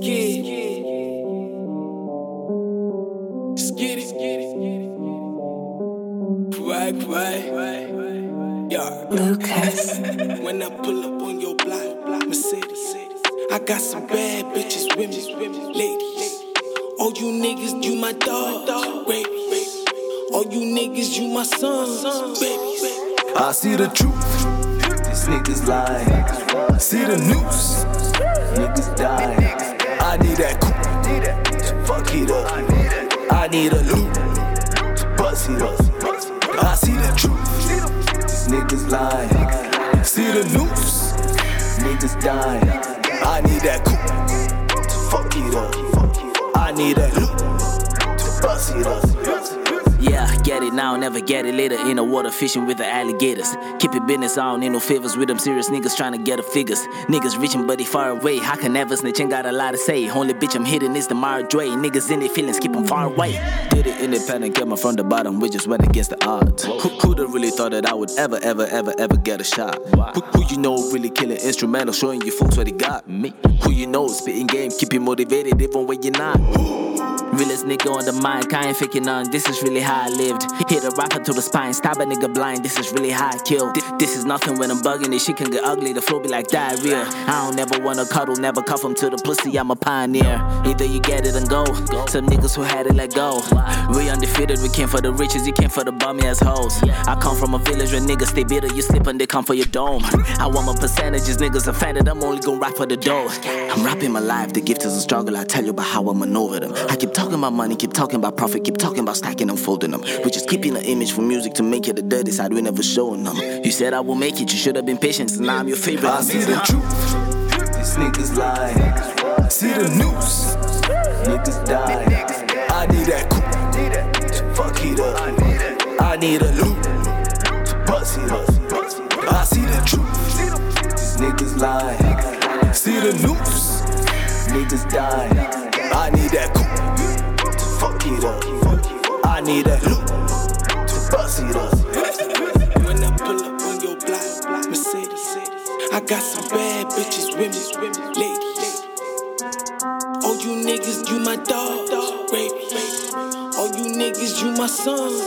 Skid. Skid it. Quiet, quiet. Yeah. Lucas. When I pull up on your block, Mercedes. I got some bad bitches with me, ladies. All you niggas, you my dog, baby. All you niggas, you my sons, baby. I see the truth. Niggas lying. See the news. Niggas dying. Need that coupe. To fuck it up. I need a loop. To bust it up. I see the truth. These niggas lying. See the news. Niggas dying. I need that coupe. To fuck it up. I need a loop. To bust it up. Get it now, never get it later. In the water fishing with the alligators. Keep it business, I don't need no favors with them serious niggas trying to get the figures. Niggas reaching, but they far away. I can never snitch, ain't got a lot to say. Only bitch I'm hitting is the Mara Dre. Niggas in their feelings, keep them far away. Did it independent, came up from the bottom, we just went against the odds. Who, who'da really thought that I would ever, ever, ever, ever get a shot? Who, who you know really killing instrumental, showing you folks what they got? Me. Who you know spitting game, keep you motivated even when you're not. Realest nigga on the mind, I ain't faking none. This is really how I lived. Hit a rapper to the spine, stab a nigga blind. This is really how I kill. This, is nothing when I'm bugging. This shit can get ugly. The flow be like diarrhea. I don't never wanna cuddle, never cuff him to the pussy. I'm a pioneer. Either you get it and go. Some niggas who had it let go. We undefeated, we came for the riches, you came for the bummy ass hoes. I come from a village where niggas stay bitter, you slip and they come for your dome. I want my percentages, niggas offended. I'm only gonna rap for the dough. I'm rapping my life, the gift is a struggle. I tell you about how I maneuver them. I keep talking about money, keep talking about profit, keep talking about stacking and folding them. We're just keeping an image for music to make it the dirty side, we never showing them. You said I will make it, you should have been patient, so now I'm your favorite. I see the truth. These niggas lie. See the news. Niggas die. I need that. To fuck it up. I need a loop. To bust it up. I see the truth. These niggas lying. See the news. Niggas dying. I need that coupe. Fuck it up. I need a loop. To bust it up. When I pull up on your block, Mercedes. I got some bad bitches me, ladies. All you niggas, you my dog, baby. All you niggas, you my sons,